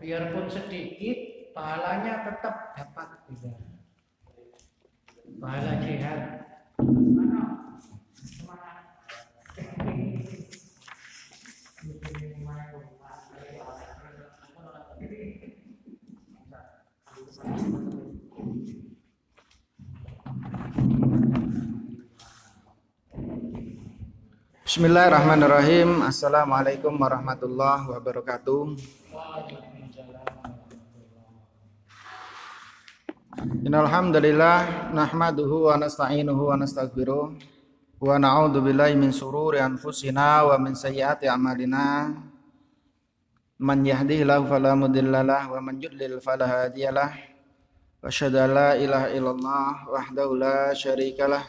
biarpun sedikit pahalanya tetap dapat gitu. pahala jihad Bismillahirrahmanirrahim. Assalamualaikum warahmatullahi wabarakatuh. Innalhamdulillah nahmaduhu wa nasta'inuhu wa nastaghfiruh wa na'udzu billahi min shururi anfusina wa min sayyiati a'malina. Man yahdihillahu fala mudhillalah wa man yudlil fala hadiyalah. Wa la ilaha illallah wahdahu la syarikalah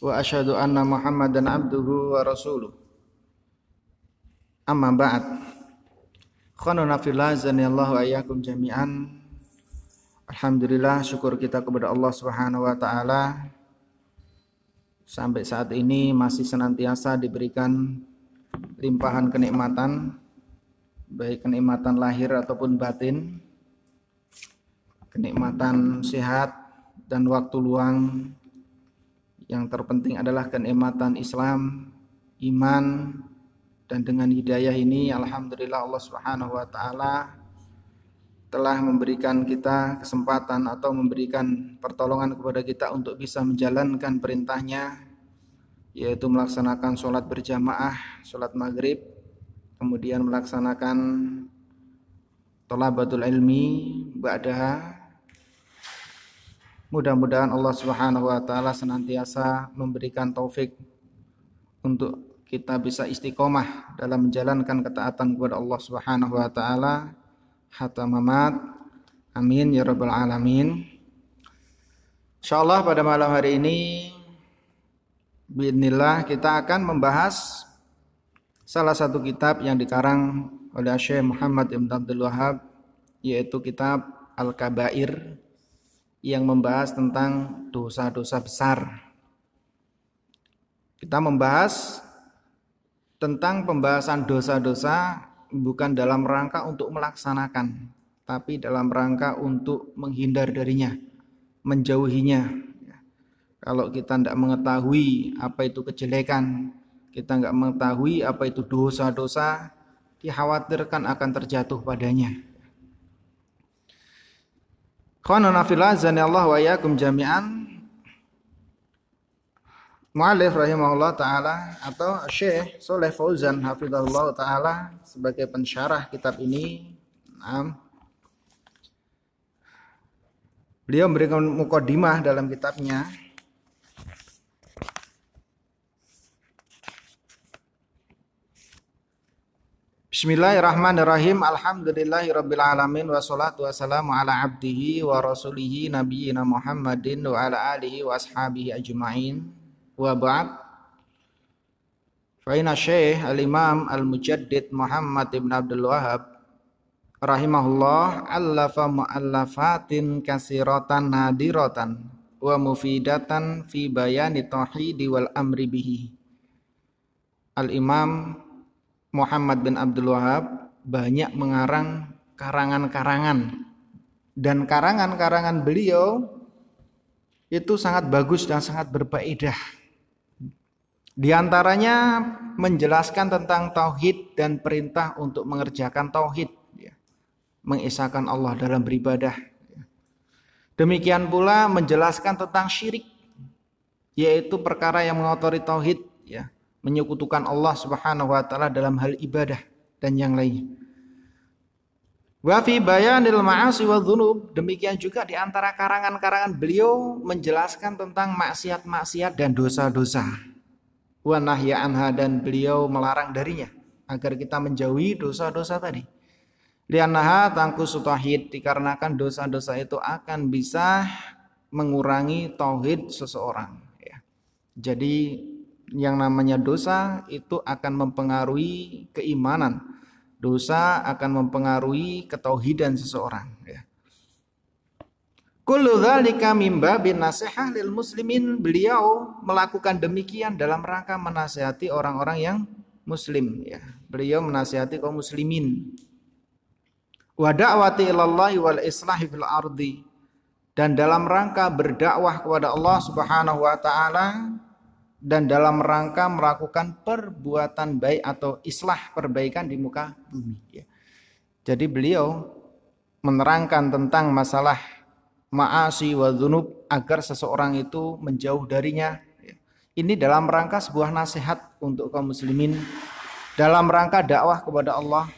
wa asyhadu anna Muhammadan abduhu wa rasuluh. Amma ba'd. Khonuna fillah zanillahu ayyakum jami'an. Alhamdulillah syukur kita kepada Allah Subhanahu wa taala. Sampai saat ini masih senantiasa diberikan limpahan kenikmatan baik kenikmatan lahir ataupun batin kenikmatan sehat dan waktu luang. Yang terpenting adalah kenikmatan Islam, iman dan dengan hidayah ini alhamdulillah Allah Subhanahu wa taala telah memberikan kita kesempatan atau memberikan pertolongan kepada kita untuk bisa menjalankan perintahnya yaitu melaksanakan sholat berjamaah, sholat maghrib, kemudian melaksanakan tolabatul ilmi, ba'daha. Mudah-mudahan Allah Subhanahu wa taala senantiasa memberikan taufik untuk kita bisa istiqomah dalam menjalankan ketaatan kepada Allah Subhanahu wa taala hatta mamat. Amin ya rabbal alamin. Insyaallah pada malam hari ini Bismillah kita akan membahas salah satu kitab yang dikarang oleh Syekh Muhammad Ibn Abdul Wahab yaitu kitab Al-Kabair yang membahas tentang dosa-dosa besar. Kita membahas tentang pembahasan dosa-dosa bukan dalam rangka untuk melaksanakan, tapi dalam rangka untuk menghindar darinya, menjauhinya. Kalau kita tidak mengetahui apa itu kejelekan, kita nggak mengetahui apa itu dosa-dosa, dikhawatirkan akan terjatuh padanya. Khonana fillah Allah wa jami'an Mu'alif rahimahullah ta'ala atau Syekh Soleh Fauzan hafizahullah ta'ala sebagai pensyarah kitab ini nah, beliau memberikan mukodimah dalam kitabnya Bismillahirrahmanirrahim. Alhamdulillahirabbil alamin wassalatu wassalamu ala abdihi wa rasulihi nabiyina Muhammadin wa ala alihi wa ashabihi ajmain. Wa ba'd. Fa inna Syekh al-Imam al-Mujaddid Muhammad ibn Abdul Wahab rahimahullah allafa mu'allafatin kasiratan nadiratan wa mufidatan fi bayani tauhid wal amri bihi. Al-Imam Muhammad bin Abdul Wahab banyak mengarang karangan-karangan dan karangan-karangan beliau itu sangat bagus dan sangat berfaedah. Di antaranya menjelaskan tentang tauhid dan perintah untuk mengerjakan tauhid, ya. mengisahkan Allah dalam beribadah. Ya. Demikian pula menjelaskan tentang syirik, yaitu perkara yang mengotori tauhid, ya menyekutukan Allah Subhanahu wa taala dalam hal ibadah dan yang lain. Wa fi bayanil ma'asi wa dhunub demikian juga di antara karangan-karangan beliau menjelaskan tentang maksiat-maksiat dan dosa-dosa. Wa nahya anha dan beliau melarang darinya agar kita menjauhi dosa-dosa tadi. Liannaha tangku sutahid dikarenakan dosa-dosa itu akan bisa mengurangi tauhid seseorang ya. Jadi yang namanya dosa itu akan mempengaruhi keimanan. Dosa akan mempengaruhi ketauhidan seseorang. Kullu dzalika min babin nasihah lil muslimin. Beliau melakukan demikian dalam rangka menasihati orang-orang yang muslim ya. Beliau menasihati kaum muslimin. wa da'wati ilallahi wal islahi fil ardi dan dalam rangka berdakwah kepada Allah Subhanahu wa taala dan dalam rangka melakukan perbuatan baik atau islah perbaikan di muka bumi ya. Jadi beliau menerangkan tentang masalah ma'asi wa dzunub agar seseorang itu menjauh darinya. Ya. Ini dalam rangka sebuah nasihat untuk kaum muslimin dalam rangka dakwah kepada Allah,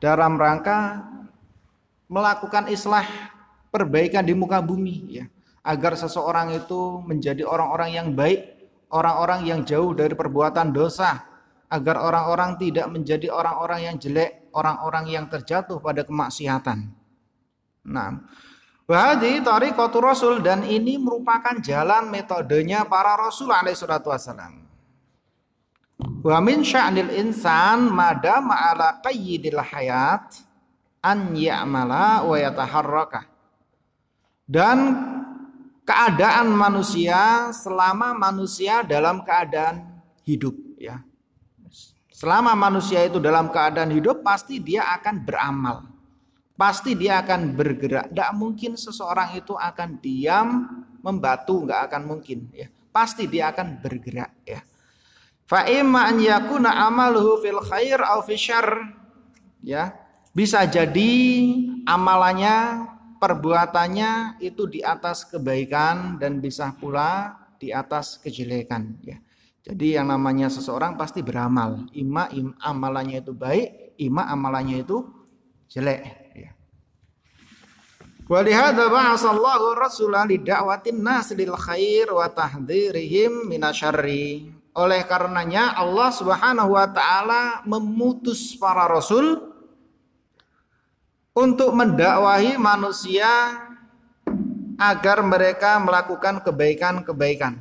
dalam rangka melakukan islah perbaikan di muka bumi ya, agar seseorang itu menjadi orang-orang yang baik orang-orang yang jauh dari perbuatan dosa, agar orang-orang tidak menjadi orang-orang yang jelek, orang-orang yang terjatuh pada kemaksiatan. Nah, Wahdi tariqatu rasul dan ini merupakan jalan metodenya para rasul alaihi salatu wassalam. Wa min sya'nil insan madama ala qayyidil hayat an ya'mala wa yataharraka. Dan keadaan manusia selama manusia dalam keadaan hidup ya. Selama manusia itu dalam keadaan hidup pasti dia akan beramal. Pasti dia akan bergerak. Tidak mungkin seseorang itu akan diam membatu, nggak akan mungkin ya. Pasti dia akan bergerak ya. Fa an yakuna amaluhu fil khair au ya. Bisa jadi amalannya perbuatannya itu di atas kebaikan dan bisa pula di atas kejelekan ya. Jadi yang namanya seseorang pasti beramal. Ima im, amalannya itu baik, ima amalannya itu jelek. Walihada ba'asallahu rasulah lidakwatin nas lil khair wa tahdhirihim minasyarri. Oleh karenanya Allah Subhanahu wa taala memutus para rasul untuk mendakwahi manusia agar mereka melakukan kebaikan-kebaikan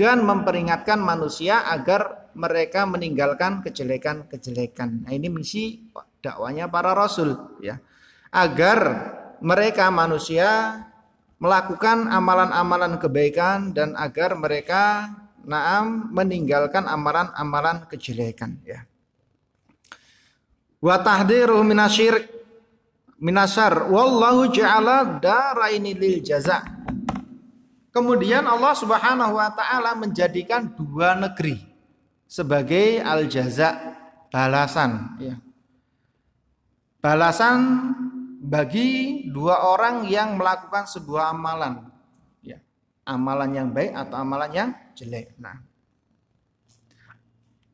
dan memperingatkan manusia agar mereka meninggalkan kejelekan-kejelekan. Nah, ini misi dakwanya para rasul ya. Agar mereka manusia melakukan amalan-amalan kebaikan dan agar mereka naam meninggalkan amalan-amalan kejelekan ya. Wa minasar wallahu ja'ala daraini lil jaza. Kemudian Allah Subhanahu wa taala menjadikan dua negeri sebagai al jaza balasan ya. Balasan bagi dua orang yang melakukan sebuah amalan ya. Amalan yang baik atau amalan yang jelek. Nah,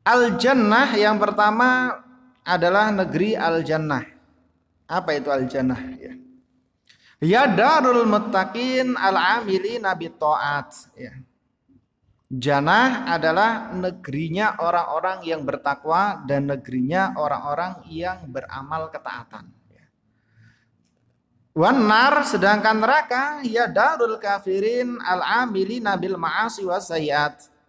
al jannah yang pertama adalah negeri al jannah apa itu al-jannah ya? Ya darul muttaqin al-amili nabi taat ya. Jannah adalah negerinya orang-orang yang bertakwa dan negerinya orang-orang yang beramal ketaatan. Wanar sedangkan neraka ya darul kafirin al-amili nabil ma'asi wa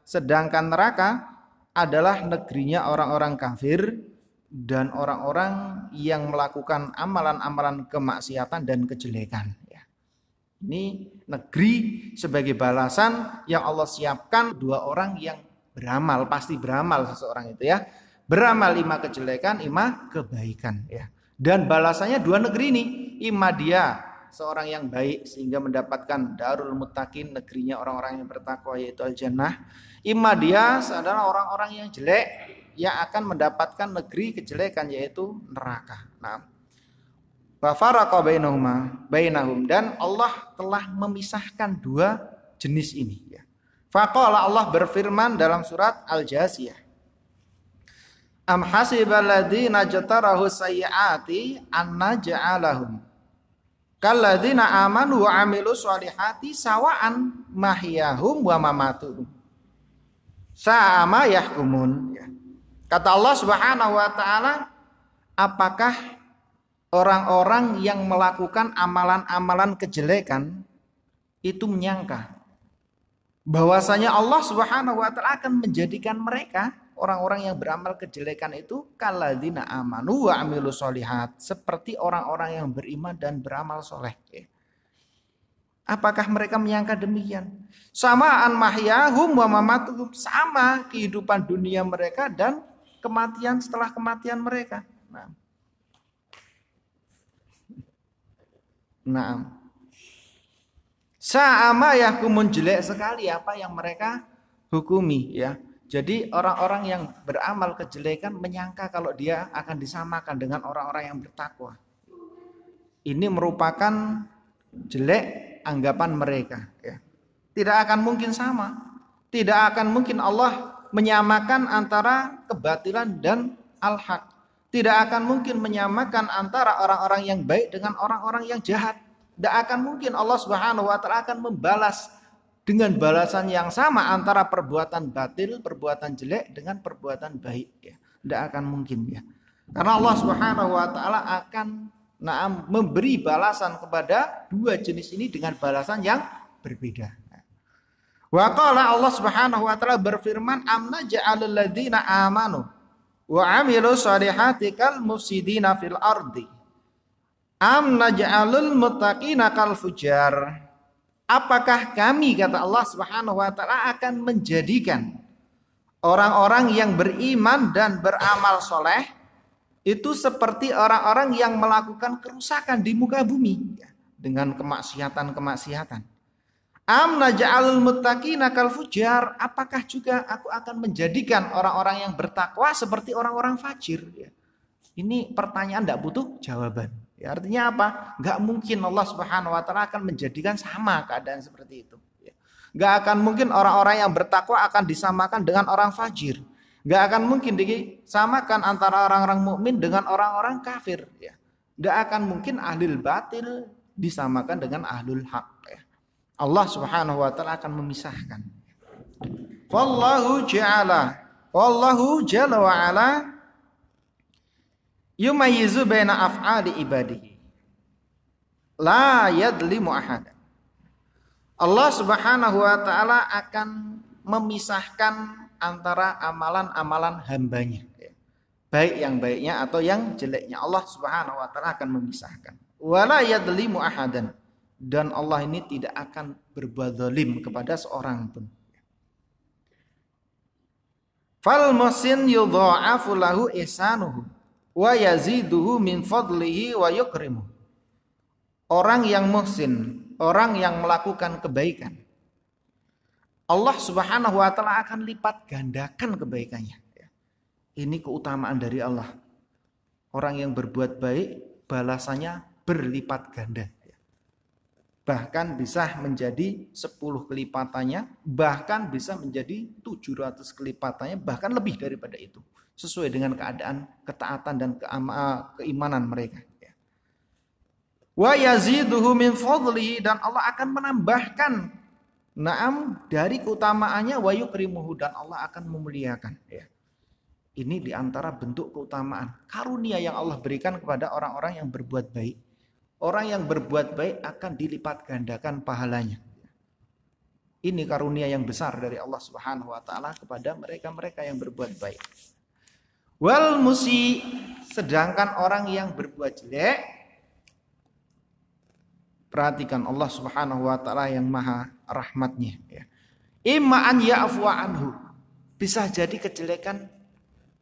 Sedangkan neraka adalah negerinya orang-orang kafir dan orang-orang yang melakukan amalan-amalan kemaksiatan dan kejelekan. Ya. Ini negeri sebagai balasan yang Allah siapkan dua orang yang beramal, pasti beramal seseorang itu ya. Beramal lima kejelekan, lima kebaikan ya. Dan balasannya dua negeri ini, ima dia seorang yang baik sehingga mendapatkan darul mutakin negerinya orang-orang yang bertakwa yaitu al jannah. Ima dia adalah orang-orang yang jelek yang akan mendapatkan negeri kejelekan yaitu neraka. Nah, Wafaraqa bainahum dan Allah telah memisahkan dua jenis ini ya. Allah berfirman dalam surat Al-Jasiyah. Am hasibal ladzina jatarahu sayyiati an naj'alahum kalladzina amanu wa amilu sholihati sawaan mahyahum wa mamatuhum. Sa'ama yahkumun ya. Kata Allah Subhanahu wa taala, apakah orang-orang yang melakukan amalan-amalan kejelekan itu menyangka bahwasanya Allah Subhanahu wa taala akan menjadikan mereka orang-orang yang beramal kejelekan itu kaladina amanu wa amilu solihat seperti orang-orang yang beriman dan beramal soleh. Apakah mereka menyangka demikian? Samaan mahyahum wa mamatuhum sama kehidupan dunia mereka dan kematian setelah kematian mereka. Nah. Naam. Sa'ama yahkumun jelek sekali apa yang mereka hukumi ya. Jadi orang-orang yang beramal kejelekan menyangka kalau dia akan disamakan dengan orang-orang yang bertakwa. Ini merupakan jelek anggapan mereka ya. Tidak akan mungkin sama. Tidak akan mungkin Allah menyamakan antara kebatilan dan al-haq. Tidak akan mungkin menyamakan antara orang-orang yang baik dengan orang-orang yang jahat. Tidak akan mungkin Allah Subhanahu wa taala akan membalas dengan balasan yang sama antara perbuatan batil, perbuatan jelek dengan perbuatan baik ya. Tidak akan mungkin ya. Karena Allah Subhanahu wa taala akan nah, memberi balasan kepada dua jenis ini dengan balasan yang berbeda. Wa qala Allah Subhanahu wa taala berfirman amna ja'alul ladzina amanu wa amilu shalihati kal mufsidina fil ardi. Amna ja'alul muttaqina kal fujar. Apakah kami kata Allah Subhanahu wa taala akan menjadikan orang-orang yang beriman dan beramal soleh itu seperti orang-orang yang melakukan kerusakan di muka bumi dengan kemaksiatan-kemaksiatan. Am naj'alul muttaqina kal fujar? Apakah juga aku akan menjadikan orang-orang yang bertakwa seperti orang-orang fajir? Ini pertanyaan tidak butuh jawaban. Ya, artinya apa? Gak mungkin Allah Subhanahu Wa Taala akan menjadikan sama keadaan seperti itu. Ya. Gak akan mungkin orang-orang yang bertakwa akan disamakan dengan orang fajir. Gak akan mungkin disamakan antara orang-orang mukmin dengan orang-orang kafir. Ya. Gak akan mungkin ahlul batil disamakan dengan ahlul hak. Ya. Allah Subhanahu wa taala akan memisahkan. Wallahu ja'ala wallahu jalla wa ala yumayyizu baina af'ali ibadihi. La yadlimu ahada. Allah Subhanahu wa taala akan memisahkan antara amalan-amalan hambanya. Baik yang baiknya atau yang jeleknya. Allah Subhanahu wa taala akan memisahkan. Wala yadlimu ahadan dan Allah ini tidak akan berbuat zalim kepada seorang pun. Fal musin yudha'afu lahu ihsanuhu wa yaziduhu min fadlihi wa yukrimu. Orang yang muhsin, orang yang melakukan kebaikan. Allah Subhanahu wa taala akan lipat gandakan kebaikannya. Ini keutamaan dari Allah. Orang yang berbuat baik balasannya berlipat ganda bahkan bisa menjadi 10 kelipatannya, bahkan bisa menjadi 700 kelipatannya, bahkan lebih daripada itu. Sesuai dengan keadaan ketaatan dan keimanan mereka. Ya. Wa yaziduhu min fadlihi dan Allah akan menambahkan naam dari keutamaannya wa yukrimuhu dan Allah akan memuliakan ya. Ini di antara bentuk keutamaan karunia yang Allah berikan kepada orang-orang yang berbuat baik Orang yang berbuat baik akan dilipat gandakan pahalanya. Ini karunia yang besar dari Allah Subhanahu wa taala kepada mereka-mereka yang berbuat baik. Wal musi sedangkan orang yang berbuat jelek perhatikan Allah Subhanahu wa taala yang maha rahmatnya ya. Imma an ya'fu anhu. Bisa jadi kejelekan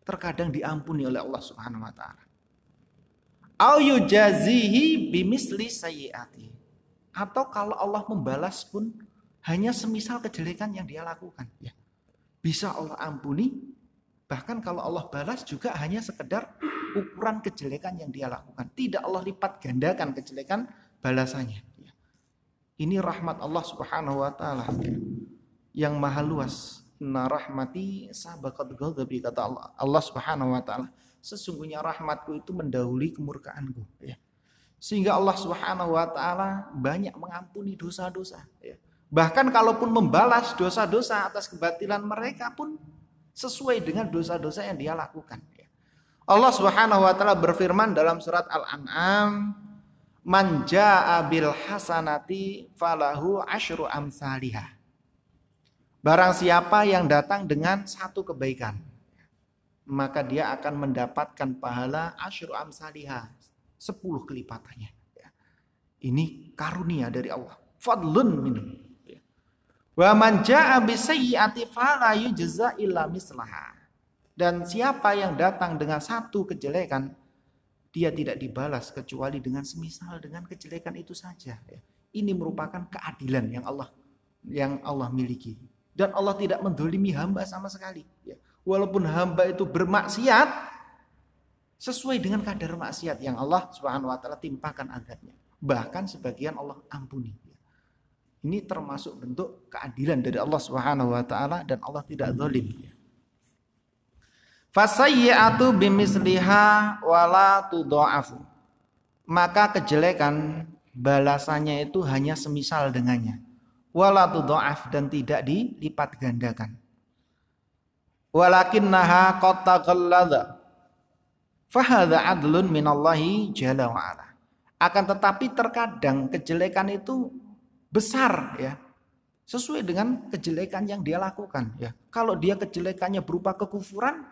terkadang diampuni oleh Allah Subhanahu wa taala. Au yujazihi bimisli sayyiati. Atau kalau Allah membalas pun hanya semisal kejelekan yang dia lakukan. Ya. Bisa Allah ampuni, bahkan kalau Allah balas juga hanya sekedar ukuran kejelekan yang dia lakukan. Tidak Allah lipat gandakan kejelekan balasannya. Ya. Ini rahmat Allah subhanahu wa ta'ala. Ya. Yang maha luas. Inna rahmati sabaqat ghadabi kata Allah. Allah subhanahu wa ta'ala sesungguhnya rahmatku itu mendahului kemurkaanku ya. Sehingga Allah Subhanahu wa taala banyak mengampuni dosa-dosa ya. Bahkan kalaupun membalas dosa-dosa atas kebatilan mereka pun sesuai dengan dosa-dosa yang dia lakukan ya. Allah Subhanahu wa taala berfirman dalam surat Al-An'am Man jaa bil hasanati falahu asyru amsalihah. Barang siapa yang datang dengan satu kebaikan, maka dia akan mendapatkan pahala asyru amsalihah sepuluh kelipatannya ya. ini karunia dari Allah fadlun minum. Wa man jaa bisayyi'ati fala yujza illa mislaha dan siapa yang datang dengan satu kejelekan dia tidak dibalas kecuali dengan semisal dengan kejelekan itu saja. Ya. Ini merupakan keadilan yang Allah yang Allah miliki. Dan Allah tidak mendolimi hamba sama sekali. Ya. Walaupun hamba itu bermaksiat, sesuai dengan kadar maksiat yang Allah Taala timpakan adabnya. Bahkan sebagian Allah ampuni. Ini termasuk bentuk keadilan dari Allah Subhanahu Wa Taala dan Allah tidak zalim. Ya. Fasayyi'atu bimisliha wala tudha'afu. Maka kejelekan balasannya itu hanya semisal dengannya. Wala tudha'af dan tidak dilipat gandakan. Walakinnaha qad taghalladha. Fahadha adlun minallahi jalla wa'ala. Akan tetapi terkadang kejelekan itu besar ya. Sesuai dengan kejelekan yang dia lakukan ya. Kalau dia kejelekannya berupa kekufuran,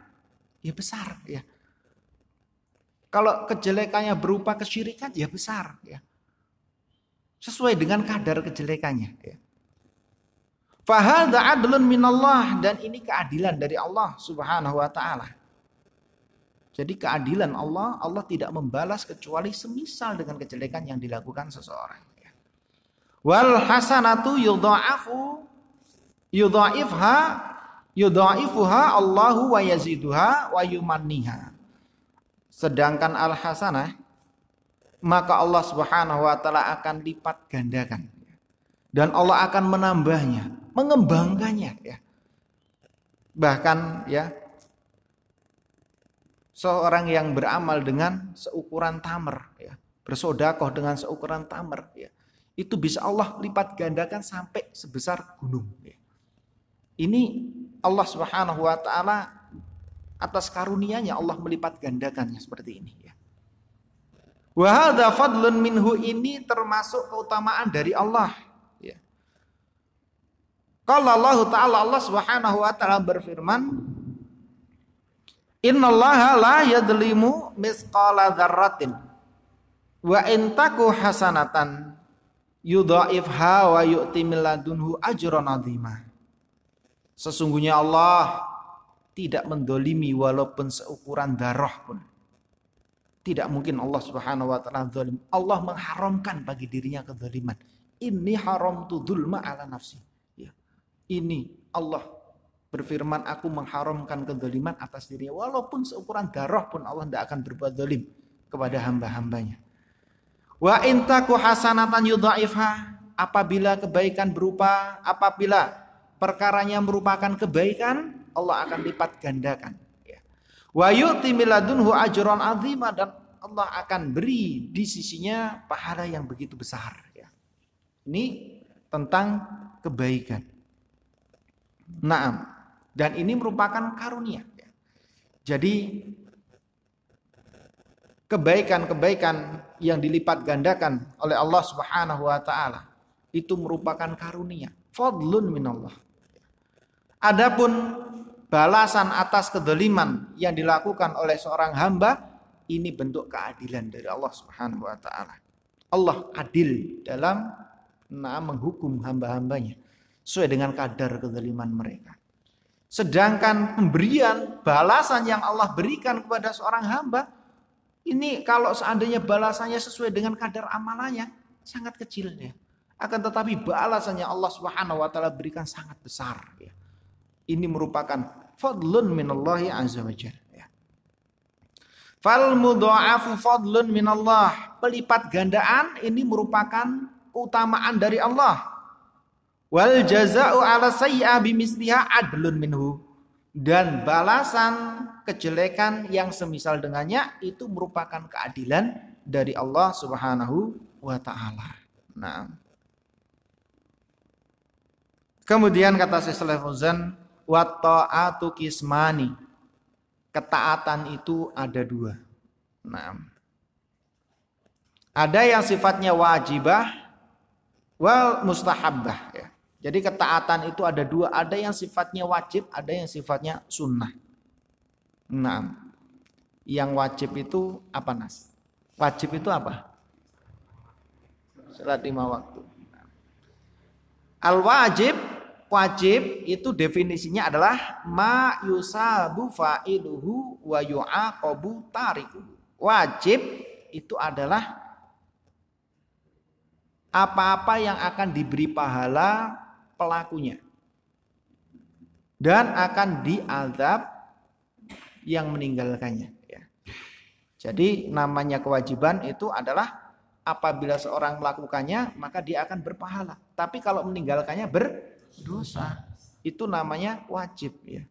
ya besar ya. Kalau kejelekannya berupa kesyirikan ya besar ya. Sesuai dengan kadar kejelekannya ya. Fahadha adlun minallah dan ini keadilan dari Allah Subhanahu wa taala. Jadi keadilan Allah, Allah tidak membalas kecuali semisal dengan kejelekan yang dilakukan seseorang. Wal hasanatu yudha'afu yudha'ifha yudhaifuha Allahu wa yaziduha wa yumanniha. Sedangkan al hasanah maka Allah Subhanahu wa taala akan lipat gandakan dan Allah akan menambahnya, mengembangkannya ya. Bahkan ya seorang yang beramal dengan seukuran tamer ya, bersodakoh dengan seukuran tamer ya. Itu bisa Allah lipat gandakan sampai sebesar gunung ya. Ini Allah Subhanahu wa taala atas karunia-Nya Allah melipat gandakannya seperti ini ya. Wa fadlun minhu ini termasuk keutamaan dari Allah ya. Kalau Allah taala Allah Subhanahu wa taala berfirman Innallaha la yadlimu misqala dzarratin wa in taku hasanatan yudhaifha wa yu'ti min ladunhu ajran. Sesungguhnya Allah tidak mendolimi walaupun seukuran darah pun. Tidak mungkin Allah subhanahu wa ta'ala zalim. Allah mengharamkan bagi dirinya kezaliman. Ini haram tu dhulma ala nafsi. Ya. Ini Allah berfirman aku mengharamkan kezaliman atas dirinya. Walaupun seukuran darah pun Allah tidak akan berbuat zalim kepada hamba-hambanya. Wa intaku hasanatan yudha'ifha. Apabila kebaikan berupa, apabila perkaranya merupakan kebaikan, Allah akan lipat gandakan. Ya. Wa yu'ti miladunhu ajron azima dan Allah akan beri di sisinya pahala yang begitu besar. Ya. Ini tentang kebaikan. Naam. Dan ini merupakan karunia. Ya. Jadi kebaikan-kebaikan yang dilipat gandakan oleh Allah Subhanahu wa taala itu merupakan karunia, fadlun minallah. Adapun balasan atas kedoliman yang dilakukan oleh seorang hamba ini bentuk keadilan dari Allah Subhanahu wa taala. Allah adil dalam nah, menghukum hamba-hambanya sesuai dengan kadar kedoliman mereka. Sedangkan pemberian balasan yang Allah berikan kepada seorang hamba ini kalau seandainya balasannya sesuai dengan kadar amalannya sangat kecil ya. Akan tetapi balasannya Allah Subhanahu wa taala berikan sangat besar ya ini merupakan fadlun minallahi azza wa ya. Fal mudha'afu fadlun minallah. Pelipat gandaan ini merupakan keutamaan dari Allah. Wal jaza'u ala sayyi'a bimisliha adlun minhu. Dan balasan kejelekan yang semisal dengannya itu merupakan keadilan dari Allah Subhanahu wa taala. Nah. Kemudian kata Syekh Fauzan Wata'atu kismani. Ketaatan itu ada dua. Nah. Ada yang sifatnya wajibah wal mustahabbah ya. Jadi ketaatan itu ada dua, ada yang sifatnya wajib, ada yang sifatnya sunnah. Nah, yang wajib itu apa nas? Wajib itu apa? Salat lima waktu. Al wajib Wajib itu definisinya adalah ma yusabu fa'iluhu wa yu'aqabu tarikuhu. Wajib itu adalah apa-apa yang akan diberi pahala pelakunya dan akan diazab yang meninggalkannya ya. Jadi namanya kewajiban itu adalah apabila seorang melakukannya maka dia akan berpahala. Tapi kalau meninggalkannya berdosa. Itu namanya wajib ya.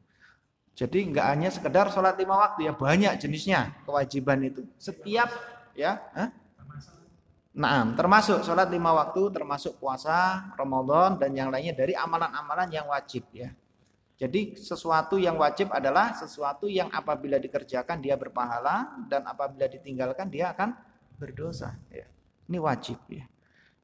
Jadi nggak hanya sekedar sholat lima waktu ya banyak jenisnya kewajiban itu. Setiap ya? Nah, termasuk sholat lima waktu, termasuk puasa, Ramadan dan yang lainnya dari amalan-amalan yang wajib ya. Jadi sesuatu yang wajib adalah sesuatu yang apabila dikerjakan dia berpahala dan apabila ditinggalkan dia akan berdosa. Ya. Ini wajib ya.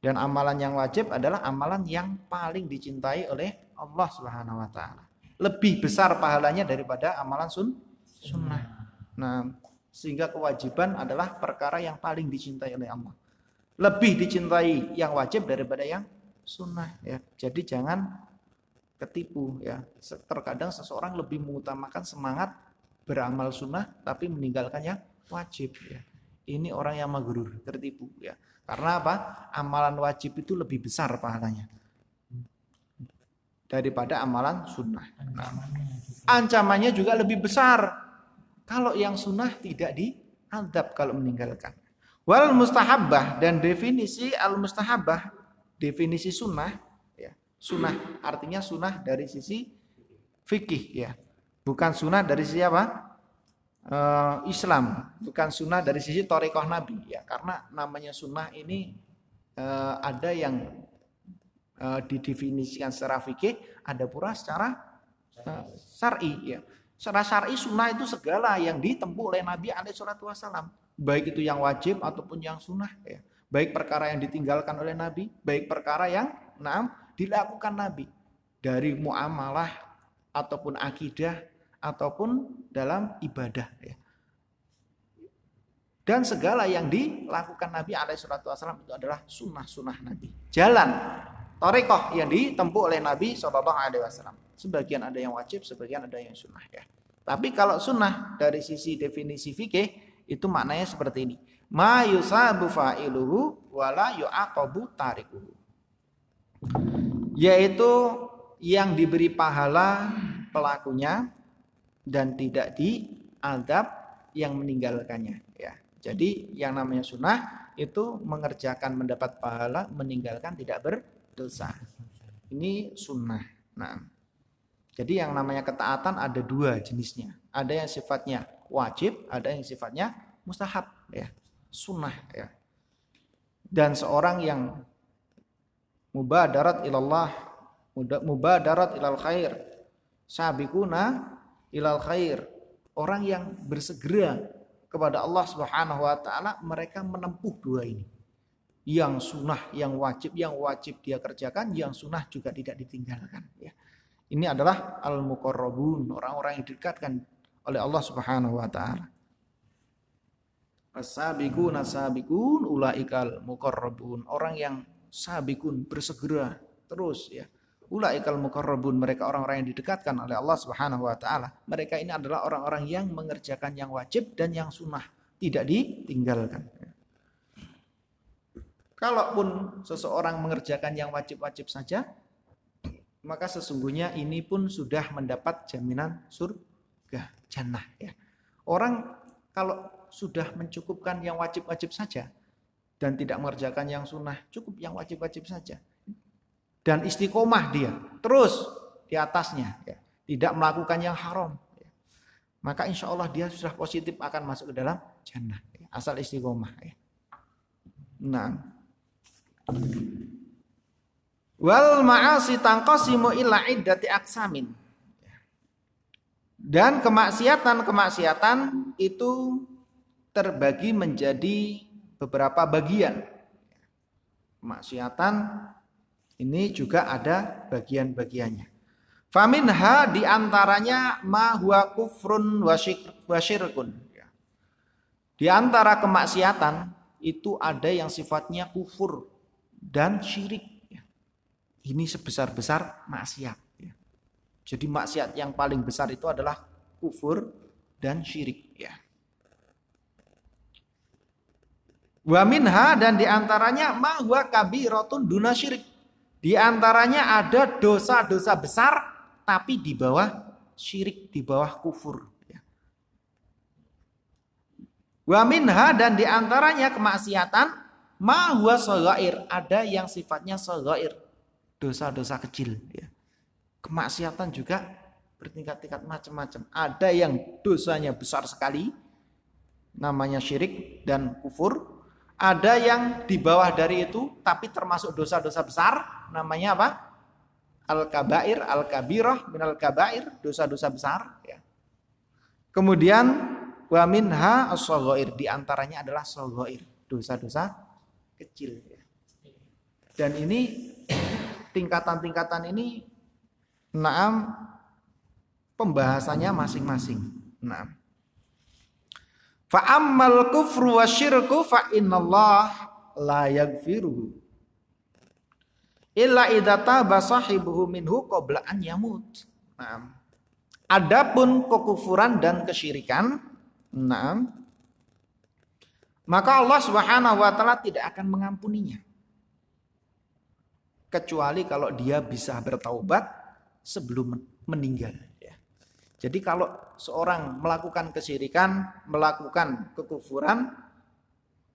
Dan amalan yang wajib adalah amalan yang paling dicintai oleh Allah Subhanahu wa taala. Lebih besar pahalanya daripada amalan sun sunnah. Nah, sehingga kewajiban adalah perkara yang paling dicintai oleh Allah lebih dicintai yang wajib daripada yang sunnah ya. Jadi jangan ketipu ya. Terkadang seseorang lebih mengutamakan semangat beramal sunnah tapi meninggalkan yang wajib ya. Ini orang yang maghrur, tertipu ya. Karena apa? Amalan wajib itu lebih besar pahalanya daripada amalan sunnah. Nah, ancamannya juga lebih besar kalau yang sunnah tidak diadab kalau meninggalkan. Wal mustahabbah dan definisi al mustahabbah definisi sunnah. Sunnah artinya sunnah dari sisi fikih ya. Bukan sunnah dari sisi apa? Uh, Islam, bukan sunnah dari sisi torekoh Nabi ya. Karena namanya sunnah ini uh, ada yang uh, didefinisikan secara fikih, ada pula secara syar'i ya. Secara syar'i sunnah itu segala yang ditempuh oleh Nabi alaihi wasallam baik itu yang wajib ataupun yang sunnah ya. Baik perkara yang ditinggalkan oleh Nabi, baik perkara yang naam dilakukan Nabi dari muamalah ataupun akidah ataupun dalam ibadah ya. Dan segala yang dilakukan Nabi alaihissalam itu adalah sunnah-sunnah Nabi. Jalan torekoh yang ditempuh oleh Nabi saw. Sebagian ada yang wajib, sebagian ada yang sunnah ya. Tapi kalau sunnah dari sisi definisi fikih itu maknanya seperti ini. Ma yusabu fa'iluhu wala yu'aqabu tarikuhu. Yaitu yang diberi pahala pelakunya dan tidak diadab yang meninggalkannya ya. Jadi yang namanya sunnah itu mengerjakan mendapat pahala, meninggalkan tidak berdosa. Ini sunnah. Nah, jadi yang namanya ketaatan ada dua jenisnya. Ada yang sifatnya wajib, ada yang sifatnya mustahab ya, sunnah ya. Dan seorang yang mubadarat ilallah, mubadarat ilal khair, sabikuna ilal khair. Orang yang bersegera kepada Allah Subhanahu wa taala, mereka menempuh dua ini. Yang sunnah, yang wajib, yang wajib dia kerjakan, yang sunnah juga tidak ditinggalkan ya. Ini adalah al-muqarrabun, orang-orang yang didekatkan oleh Allah Subhanahu wa taala. As-sabiqun as-sabiqun ulaikal muqarrabun. Orang yang sabikun bersegera terus ya. Ulaikal muqarrabun mereka orang-orang yang didekatkan oleh Allah Subhanahu wa taala. Mereka ini adalah orang-orang yang mengerjakan yang wajib dan yang sunnah, tidak ditinggalkan. Kalaupun seseorang mengerjakan yang wajib-wajib saja, maka sesungguhnya ini pun sudah mendapat jaminan surga, jannah ya. Orang kalau sudah mencukupkan yang wajib-wajib saja dan tidak mengerjakan yang sunnah, cukup yang wajib-wajib saja. Dan istiqomah dia terus di atasnya, ya. tidak melakukan yang haram. Ya. Maka insya Allah dia sudah positif akan masuk ke dalam jannah, ya. asal istiqomah. Ya. Nah, wal ma'asi tangkosimu illa iddati aksamin. Dan kemaksiatan-kemaksiatan itu terbagi menjadi beberapa bagian. Kemaksiatan ini juga ada bagian-bagiannya. Faminha di antaranya ma huwa kufrun wasyirkun. Di antara kemaksiatan itu ada yang sifatnya kufur dan syirik. Ini sebesar-besar maksiat. Jadi maksiat yang paling besar itu adalah kufur dan syirik ya. Wa minha dan di antaranya ma huwa kabiratun duna syirik. Di antaranya ada dosa-dosa besar tapi di bawah syirik, di bawah kufur. Ya. Wa minha dan di antaranya kemaksiatan ma huwa saghair, ada yang sifatnya saghair, dosa-dosa kecil ya. Kemaksiatan juga bertingkat-tingkat macam-macam. Ada yang dosanya besar sekali, namanya syirik dan kufur. Ada yang di bawah dari itu, tapi termasuk dosa-dosa besar, namanya apa? Al-kabair, al-kabirah, minal kabair, dosa-dosa besar. Ya. Kemudian, wa minha as di antaranya adalah sogoir, dosa-dosa kecil. Ya. Dan ini tingkatan-tingkatan ini Naam pembahasannya masing-masing. Naam. Fa ammal kufru wa syirku fa innallah la yaghfiruhu illa idza taba sahibuhu minhu qabla an yamut. Naam. Adapun kekufuran dan kesyirikan, naam, maka Allah Subhanahu wa taala tidak akan mengampuninya. Kecuali kalau dia bisa bertaubat sebelum meninggal. Ya. Jadi kalau seorang melakukan kesyirikan, melakukan kekufuran,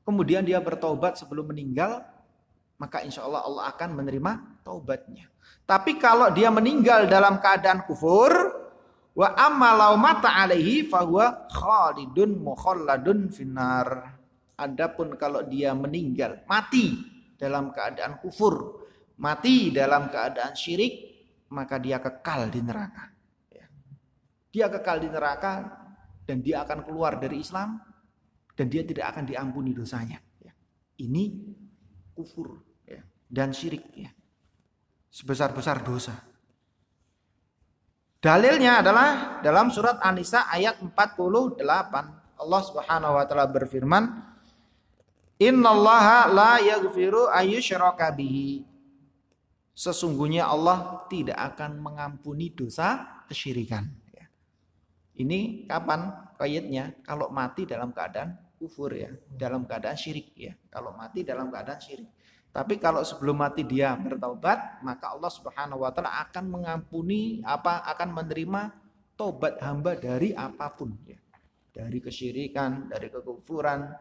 kemudian dia bertobat sebelum meninggal, maka insya Allah Allah akan menerima taubatnya. Tapi kalau dia meninggal dalam keadaan kufur, wa amalau mata alaihi fahuwa khalidun mukhalladun finar. Adapun kalau dia meninggal, mati dalam keadaan kufur, mati dalam keadaan syirik, maka dia kekal di neraka. Dia kekal di neraka dan dia akan keluar dari Islam dan dia tidak akan diampuni dosanya. Ya. Ini kufur ya. dan syirik ya. sebesar-besar dosa. Dalilnya adalah dalam surat An-Nisa ayat 48. Allah Subhanahu wa taala berfirman, "Innallaha la yaghfiru bihi sesungguhnya Allah tidak akan mengampuni dosa kesyirikan. Ini kapan kayatnya? Kalau mati dalam keadaan kufur ya, dalam keadaan syirik ya. Kalau mati dalam keadaan syirik. Tapi kalau sebelum mati dia bertaubat, maka Allah Subhanahu wa taala akan mengampuni apa akan menerima tobat hamba dari apa pun ya. Dari kesyirikan, dari kekufuran,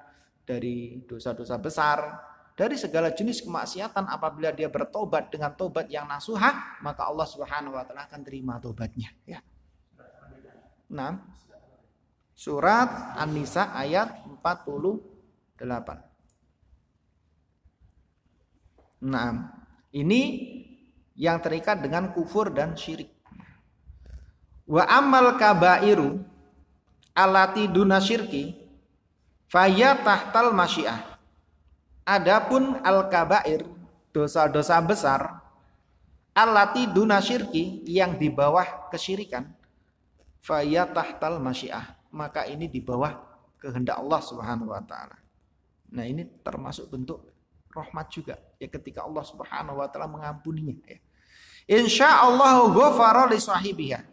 dari dosa-dosa besar, dari segala jenis kemaksiatan apabila dia bertobat dengan tobat yang nasuha maka Allah Subhanahu wa taala akan terima tobatnya ya. Nah, surat An-Nisa ayat 48. Nah, ini yang terikat dengan kufur dan syirik. Wa amal kabairu alati duna syirki faya tahtal masyiah Adapun al-kabair, dosa-dosa besar, alati duna syirki yang di bawah kesyirikan, faya tahtal masyiah. Maka ini di bawah kehendak Allah Subhanahu wa taala. Nah, ini termasuk bentuk rahmat juga ya ketika Allah Subhanahu wa taala mengampuninya ya. Insya Allah ghafara li sahibiha.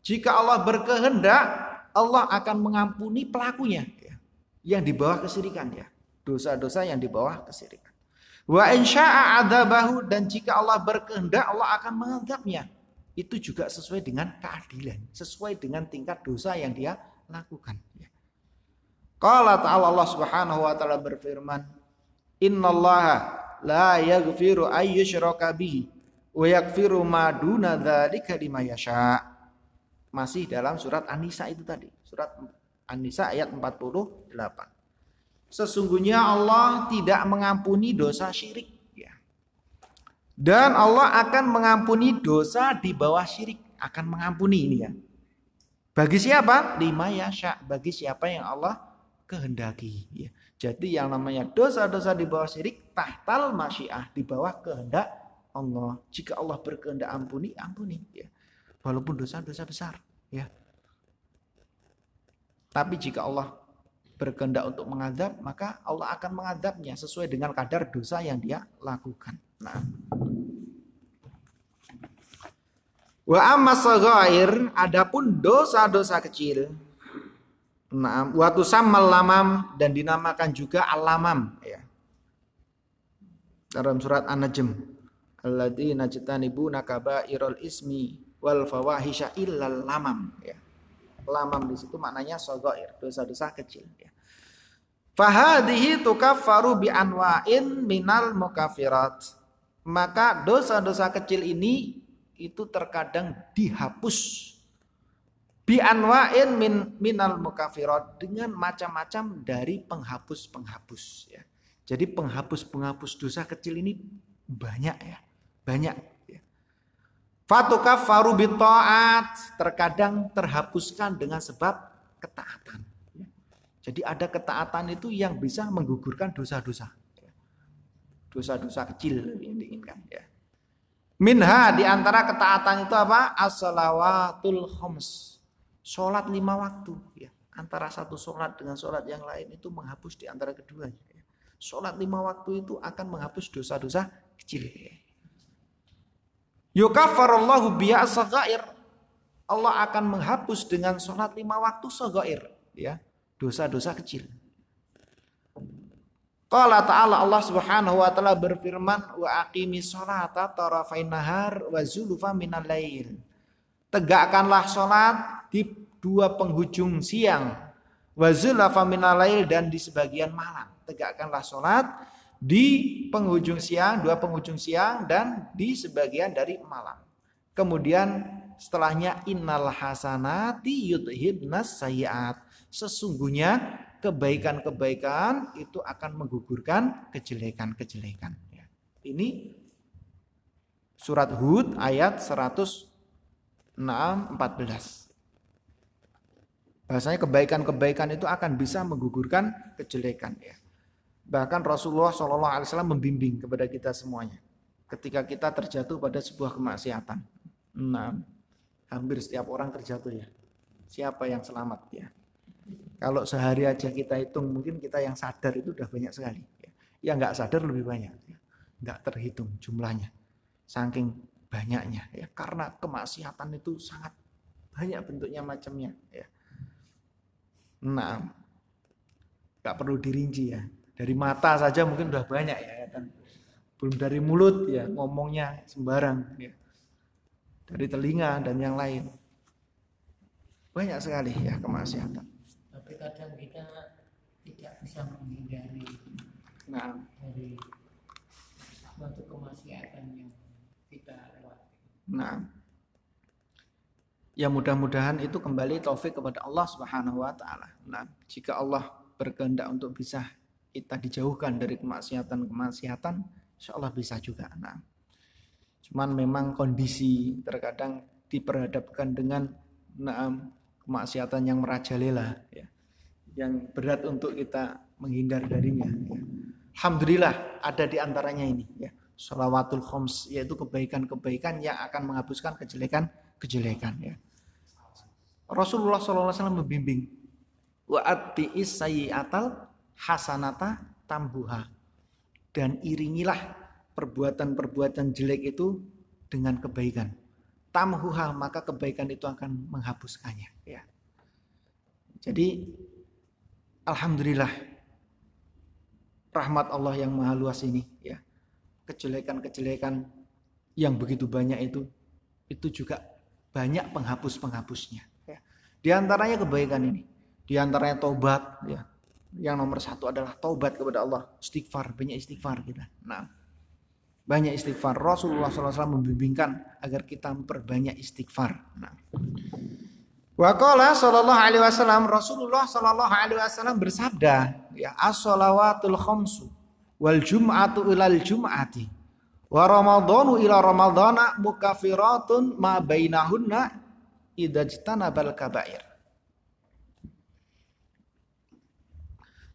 Jika Allah berkehendak, Allah akan mengampuni pelakunya ya, yang di bawah kesyirikan ya dosa-dosa yang di bawah kesyirikan. Wa insya'a adzabahu dan jika Allah berkehendak Allah akan mengadabnya. Itu juga sesuai dengan keadilan, sesuai dengan tingkat dosa yang dia lakukan. Qala ta'ala Allah Subhanahu wa taala berfirman, "Innallaha la yaghfiru ayyushraka bihi wa yaghfiru ma duna dzalika yasha." Masih dalam surat An-Nisa itu tadi, surat An-Nisa ayat 48 sesungguhnya Allah tidak mengampuni dosa syirik ya. Dan Allah akan mengampuni dosa di bawah syirik, akan mengampuni ini ya. Bagi siapa? Lima yasha, bagi siapa yang Allah kehendaki ya. Jadi yang namanya dosa-dosa di bawah syirik tahtal masyiah di bawah kehendak Allah. Jika Allah berkehendak ampuni, ampuni ya. Walaupun dosa-dosa besar ya. Tapi jika Allah berkehendak untuk mengadab, maka Allah akan mengadabnya sesuai dengan kadar dosa yang dia lakukan. Nah. Wa amma saghair adapun dosa-dosa kecil. Naam, wa tusammal lamam dan dinamakan juga al-lamam ya. Dalam surat An-Najm. Alladzina najtanibuna kaba'irul ismi wal fawahisha illal lamam ya. Lamam di situ maknanya sogoir, dosa-dosa kecil ya. Fahadihi tukaffaru bi anwa'in minal mukafirat. Maka dosa-dosa kecil ini itu terkadang dihapus bi anwa'in min minal mukafirat dengan macam-macam dari penghapus-penghapus ya. Jadi penghapus-penghapus dosa kecil ini banyak ya, banyak ya. Fatukaffaru bi ta'at terkadang terhapuskan dengan sebab ketaatan. Ya. Jadi ada ketaatan itu yang bisa menggugurkan dosa-dosa. Ya. Dosa-dosa kecil. Minha di antara ketaatan itu apa? As-salawatul khams Sholat lima waktu, ya. Antara satu sholat dengan sholat yang lain itu menghapus di antara keduanya. Ya. Sholat lima waktu itu akan menghapus dosa-dosa kecil. Ya. Yukafarallahu biya sagair. Allah akan menghapus dengan sholat lima waktu sagair. Ya. Dosa-dosa kecil. Qala ta'ala Allah subhanahu wa ta'ala berfirman wa aqimi sholata tarafain nahar wa zulufa minal lail. Tegakkanlah sholat di dua penghujung siang. Wazulafa minalail dan di sebagian malam. Tegakkanlah sholat di penghujung siang, dua penghujung siang dan di sebagian dari malam. Kemudian setelahnya innal hasanati yudhibnas sayiat. Sesungguhnya kebaikan-kebaikan itu akan menggugurkan kejelekan-kejelekan. Ya. Ini surat Hud ayat 100 6, 14. Bahasanya kebaikan-kebaikan itu akan bisa menggugurkan kejelekan ya. Bahkan Rasulullah Wasallam membimbing kepada kita semuanya ketika kita terjatuh pada sebuah kemaksiatan. Nah, hampir setiap orang terjatuh ya. Siapa yang selamat ya? Kalau sehari aja kita hitung mungkin kita yang sadar itu udah banyak sekali. Ya. Yang nggak sadar lebih banyak. Ya. Nggak terhitung jumlahnya. Saking banyaknya ya karena kemaksiatan itu sangat banyak bentuknya macamnya ya. Nah, nggak perlu dirinci ya. Dari mata saja mungkin udah banyak ya kan. Belum dari mulut ya ngomongnya sembarang ya. Dari telinga dan yang lain. Banyak sekali ya kemaksiatan. Kadang kita tidak bisa menghindari nah. dari suatu kemaksiatan yang kita Nah, ya mudah-mudahan itu kembali taufik kepada Allah Subhanahu wa taala. Nah, jika Allah berkehendak untuk bisa kita dijauhkan dari kemaksiatan-kemaksiatan, insya Allah bisa juga. Nah, cuman memang kondisi terkadang diperhadapkan dengan nah, kemaksiatan yang merajalela, ya, yang berat untuk kita menghindar darinya. Ya. Alhamdulillah ada di antaranya ini. Ya Salawatul khoms yaitu kebaikan-kebaikan yang akan menghapuskan kejelekan-kejelekan ya. Rasulullah SAW membimbing wa atbi'is sayyi'atal hasanata tambuha dan iringilah perbuatan-perbuatan jelek itu dengan kebaikan. Tamhuha maka kebaikan itu akan menghapuskannya ya. Jadi alhamdulillah rahmat Allah yang maha luas ini ya kejelekan-kejelekan yang begitu banyak itu itu juga banyak penghapus-penghapusnya ya. Di antaranya kebaikan ini, di antaranya tobat ya. Yang nomor satu adalah tobat kepada Allah, istighfar, banyak istighfar kita. Nah, banyak istighfar. Rasulullah SAW membimbingkan agar kita memperbanyak istighfar. Nah. Waqala sallallahu alaihi wasallam Rasulullah sallallahu alaihi wasallam bersabda ya as-salawatul khamsu wal jum'atu ilal jum'ati wa ramadhanu ila ramadhana mukafiratun ma bainahunna idza bal kabair.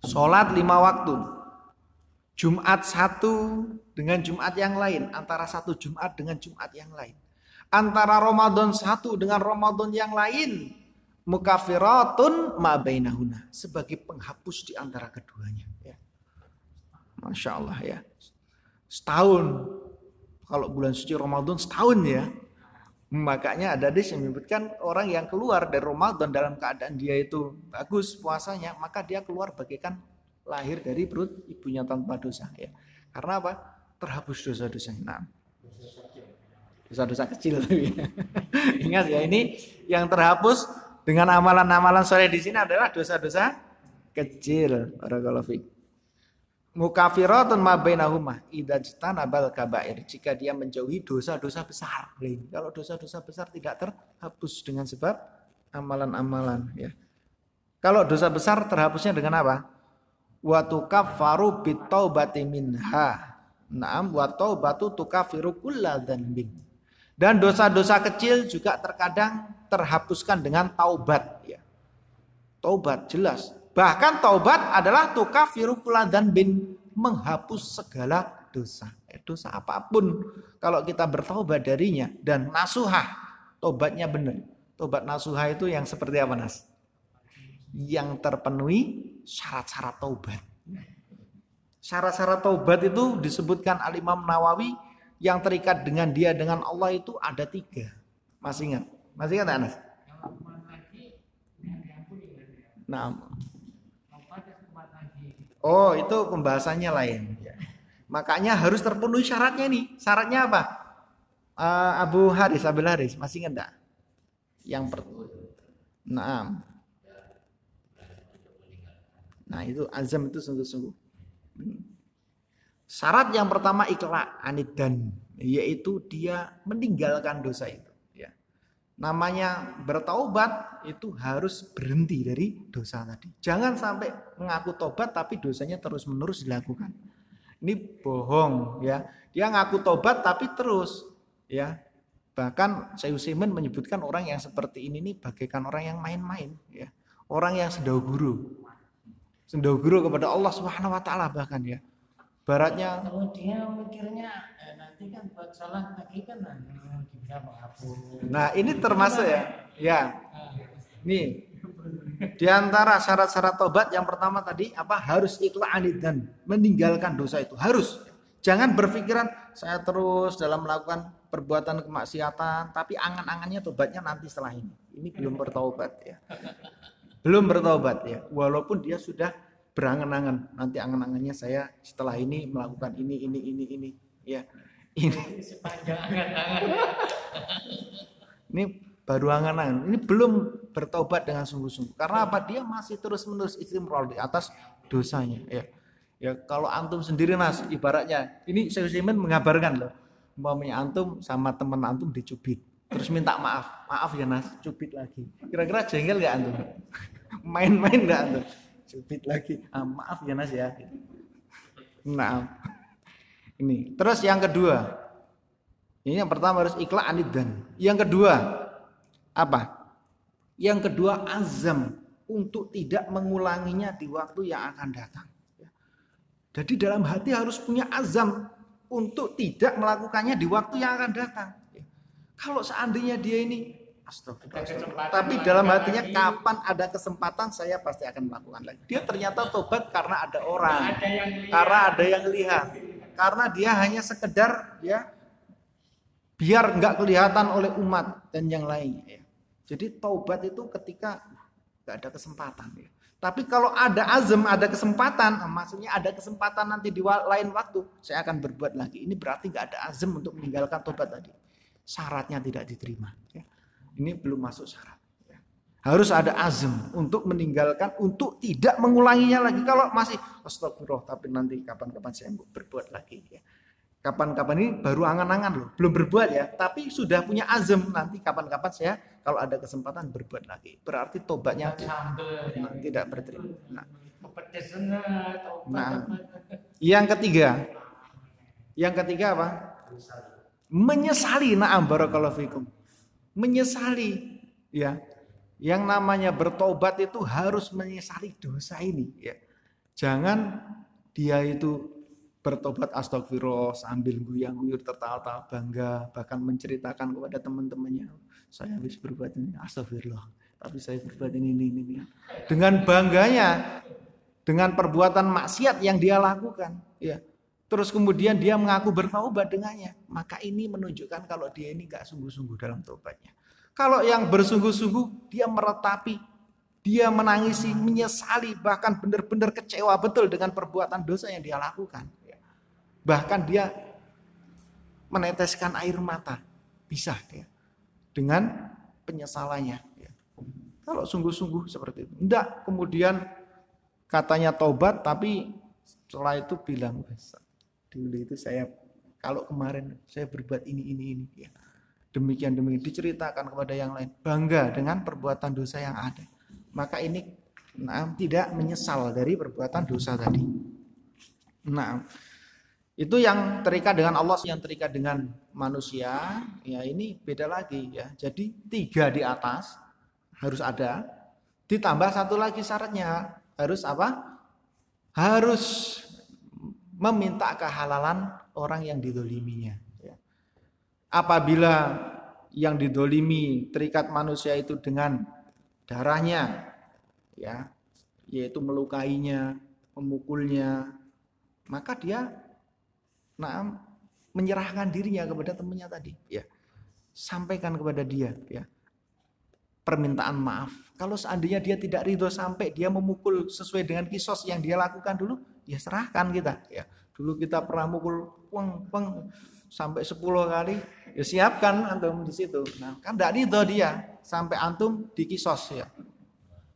Salat lima waktu. Jumat satu dengan Jumat yang lain Antara satu Jumat dengan Jumat yang lain Antara Ramadan satu dengan Ramadan yang lain Mukafiratun ma bainahuna Sebagai penghapus di antara keduanya Masya Allah ya. Setahun. Kalau bulan suci Ramadan setahun ya. Makanya ada hadis yang menyebutkan orang yang keluar dari Ramadan dalam keadaan dia itu bagus puasanya, maka dia keluar bagaikan lahir dari perut ibunya tanpa dosa ya. Karena apa? Terhapus dosa-dosanya. Nah, dosa-dosa kecil tapi. Ingat ya ini yang terhapus dengan amalan-amalan sore di sini adalah dosa-dosa kecil. Barakallahu fiik. Mukafiratun ma bainahuma jitanabal kabair. Jika dia menjauhi dosa-dosa besar. Kalau dosa-dosa besar tidak terhapus dengan sebab amalan-amalan ya. Kalau dosa besar terhapusnya dengan apa? Wa tukaffaru bitaubati minha. Na'am wa taubatu tukaffiru kulladzanbin dan dosa-dosa kecil juga terkadang terhapuskan dengan taubat ya taubat jelas Bahkan taubat adalah tukafiru dan bin menghapus segala dosa. Eh, dosa apa pun kalau kita bertaubat darinya dan nasuhah, taubatnya benar. Taubat nasuhah itu yang seperti apa Nas? Yang terpenuhi syarat-syarat taubat. Syarat-syarat taubat itu disebutkan Al-Imam Nawawi yang terikat dengan dia dengan Allah itu ada tiga. Masih ingat? Masih ingat Anas? Nah, Oh, itu pembahasannya lain. Ya. Makanya harus terpenuhi syaratnya nih. Syaratnya apa? Uh, Abu Haris, Abu Haris, masih ingat enggak? Yang per Nah. Nah, itu azam itu sungguh-sungguh. Syarat yang pertama ikhlas anid dan yaitu dia meninggalkan dosa itu namanya bertaubat itu harus berhenti dari dosa tadi. Jangan sampai mengaku tobat tapi dosanya terus-menerus dilakukan. Ini bohong ya. Dia ngaku tobat tapi terus ya. Bahkan Sayyid menyebutkan orang yang seperti ini nih bagaikan orang yang main-main ya. Orang yang sendau guru. Sendau guru kepada Allah Subhanahu wa taala bahkan ya. Baratnya kalau dia mikirnya eh, nanti kan buat salah lagi kan nah, bisa menghapus. Nah, ini termasuk ya. Ya. Nih. Di antara syarat-syarat tobat yang pertama tadi apa? Harus ikhlas dan meninggalkan dosa itu. Harus. Jangan berpikiran saya terus dalam melakukan perbuatan kemaksiatan, tapi angan-angannya tobatnya nanti setelah ini. Ini belum bertobat ya. Belum bertobat ya. Walaupun dia sudah berangan-angan. Nanti angan-angannya saya setelah ini melakukan ini ini ini ini. Ya. Ini. Sepanjang angan-angan. Ini baru angan-angan. Ini belum bertobat dengan sungguh-sungguh. Karena apa? Dia masih terus-menerus istimrol di atas dosanya. Ya. Ya kalau antum sendiri nas ibaratnya ini saya mengabarkan loh. Umpamanya antum sama teman antum dicubit. Terus minta maaf. Maaf ya nas cubit lagi. Kira-kira jengkel nggak antum? Main-main nggak antum cubit lagi. Ah, maaf ya Nas ya. Nah. Ini. Terus yang kedua. Ini yang pertama harus ikhlas anid dan. Yang kedua. Apa? Yang kedua azam. Untuk tidak mengulanginya di waktu yang akan datang. Jadi dalam hati harus punya azam. Untuk tidak melakukannya di waktu yang akan datang. Kalau seandainya dia ini Astagfirullah. Tapi dalam hatinya kapan ada kesempatan saya pasti akan melakukan lagi. Dia ternyata tobat karena ada orang, ada karena ada yang lihat, karena dia hanya sekedar ya biar nggak kelihatan oleh umat dan yang lainnya. Ya. Jadi taubat itu ketika nggak ada kesempatan. Ya. Tapi kalau ada azam, ada kesempatan, maksudnya ada kesempatan nanti di lain waktu, saya akan berbuat lagi. Ini berarti nggak ada azam untuk meninggalkan tobat tadi. Syaratnya tidak diterima. Ya ini belum masuk syarat. Ya. Harus ada azam untuk meninggalkan, untuk tidak mengulanginya lagi. Kalau masih astagfirullah, tapi nanti kapan-kapan saya berbuat lagi. Ya. Kapan-kapan ini baru angan-angan loh, belum berbuat ya, tapi sudah punya azam nanti kapan-kapan saya kalau ada kesempatan berbuat lagi. Berarti tobatnya nah, tidak berterima. Nah. nah, yang ketiga, yang ketiga apa? Menyesali. Naam barakallahu fikum menyesali ya. Yang namanya bertobat itu harus menyesali dosa ini ya. Jangan dia itu bertobat astagfirullah sambil guyang-guyur tertawa-tawa bangga bahkan menceritakan kepada teman-temannya saya habis berbuat ini astagfirullah tapi saya berbuat ini ini ini dengan bangganya dengan perbuatan maksiat yang dia lakukan ya terus kemudian dia mengaku bertaubat dengannya, maka ini menunjukkan kalau dia ini nggak sungguh-sungguh dalam taubatnya. Kalau yang bersungguh-sungguh, dia meratapi, dia menangisi, menyesali, bahkan benar-benar kecewa betul dengan perbuatan dosa yang dia lakukan. Bahkan dia meneteskan air mata, bisa ya, dengan penyesalannya. Ya. Kalau sungguh-sungguh seperti itu, enggak kemudian katanya taubat, tapi setelah itu bilang, dulu itu saya kalau kemarin saya berbuat ini ini ini ya. Demikian demikian. Diceritakan kepada yang lain. Bangga dengan perbuatan dosa yang ada. Maka ini nah, tidak menyesal dari perbuatan dosa tadi. Nah itu yang terikat dengan Allah yang terikat dengan manusia. Ya ini beda lagi ya. Jadi tiga di atas harus ada. Ditambah satu lagi syaratnya. Harus apa? Harus meminta kehalalan orang yang didoliminya. Ya. Apabila yang didolimi terikat manusia itu dengan darahnya, ya, yaitu melukainya, memukulnya, maka dia nah, menyerahkan dirinya kepada temannya tadi. Ya. Sampaikan kepada dia, ya permintaan maaf. Kalau seandainya dia tidak ridho sampai dia memukul sesuai dengan kisos yang dia lakukan dulu, ya serahkan kita. Ya dulu kita pernah mukul peng peng sampai 10 kali. Ya siapkan antum di situ. Nah kan tidak itu dia. Sampai antum dikisos ya.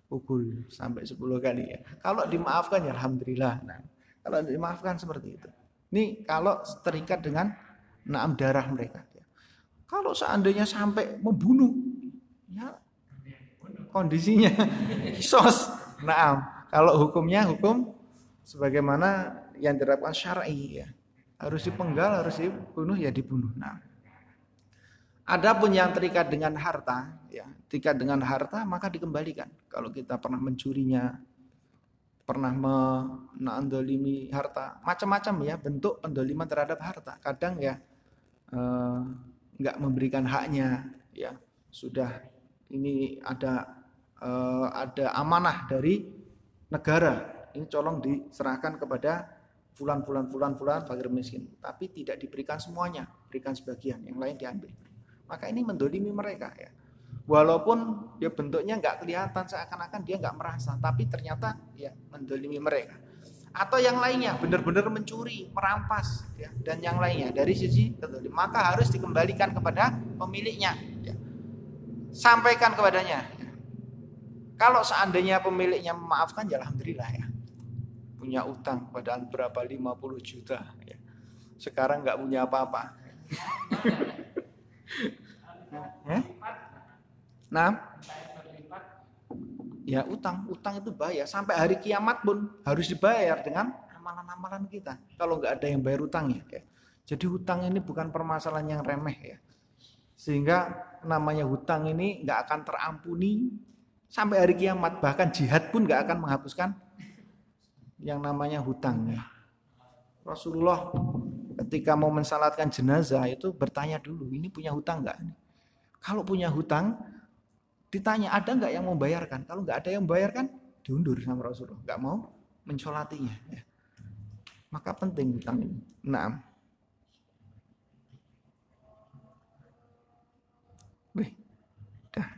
Pukul sampai 10 kali ya. Kalau dimaafkan ya alhamdulillah. Nah kalau dimaafkan seperti itu. Ini kalau terikat dengan naam darah mereka ya. kalau seandainya sampai membunuh ya kondisinya kisos. Naam kalau hukumnya hukum sebagaimana yang diterapkan syar'i ya. Harus dipenggal, harus dibunuh ya dibunuh. Nah. Adapun yang terikat dengan harta, ya, terikat dengan harta maka dikembalikan. Kalau kita pernah mencurinya, pernah menandolimi harta, macam-macam ya bentuk pendoliman terhadap harta. Kadang ya eh, nggak memberikan haknya, ya sudah ini ada eh, ada amanah dari negara ini colong diserahkan kepada fulan fulan fulan fulan fakir miskin. Tapi tidak diberikan semuanya berikan sebagian yang lain diambil. Maka ini mendolimi mereka ya. Walaupun dia bentuknya nggak kelihatan seakan-akan dia nggak merasa tapi ternyata ya mendolimi mereka. Atau yang lainnya benar-benar mencuri merampas ya dan yang lainnya. Dari sisi kedolim maka harus dikembalikan kepada pemiliknya ya. sampaikan kepadanya ya. kalau seandainya pemiliknya memaafkan ya alhamdulillah ya punya utang padahal berapa 50 juta ya. Sekarang nggak punya apa-apa. nah, ya utang, utang itu bayar sampai hari kiamat pun harus dibayar dengan amalan-amalan kita. Kalau nggak ada yang bayar utangnya, ya. Jadi hutang ini bukan permasalahan yang remeh ya. Sehingga namanya hutang ini nggak akan terampuni sampai hari kiamat. Bahkan jihad pun nggak akan menghapuskan yang namanya hutang ya. Rasulullah ketika mau mensalatkan jenazah itu bertanya dulu, ini punya hutang nggak? Kalau punya hutang, ditanya ada nggak yang membayarkan? Kalau nggak ada yang membayarkan, diundur sama Rasulullah, nggak mau mensolatinya. Ya. Maka penting hutang ini. Nah, dah.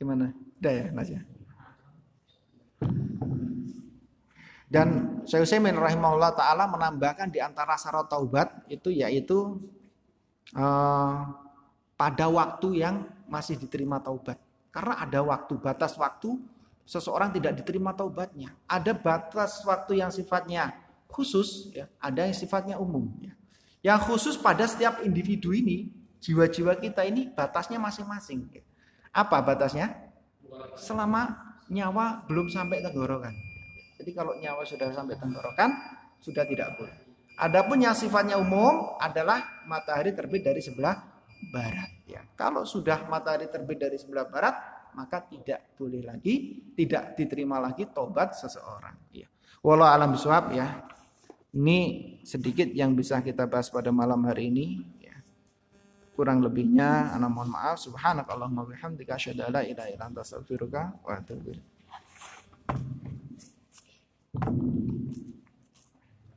Gimana? Dah ya, Mas ya? Dan Syekh Utsaimin rahimahullah taala menambahkan di antara syarat taubat itu yaitu uh, pada waktu yang masih diterima taubat. Karena ada waktu, batas waktu seseorang tidak diterima taubatnya. Ada batas waktu yang sifatnya khusus, ya, ada yang sifatnya umum. Ya. Yang khusus pada setiap individu ini, jiwa-jiwa kita ini batasnya masing-masing. Ya. Apa batasnya? Selama nyawa belum sampai tenggorokan. Jadi kalau nyawa sudah sampai tenggorokan, sudah tidak boleh. Adapun yang sifatnya umum adalah matahari terbit dari sebelah barat. Ya, kalau sudah matahari terbit dari sebelah barat, maka tidak boleh lagi, tidak diterima lagi tobat seseorang. Ya. Walau alam biswab ya. Ini sedikit yang bisa kita bahas pada malam hari ini. Ya. Kurang lebihnya, anak mohon maaf. Subhanakallahumma bihamdika asyhadu an la ilaha illa anta astaghfiruka wa atubu. Thank you.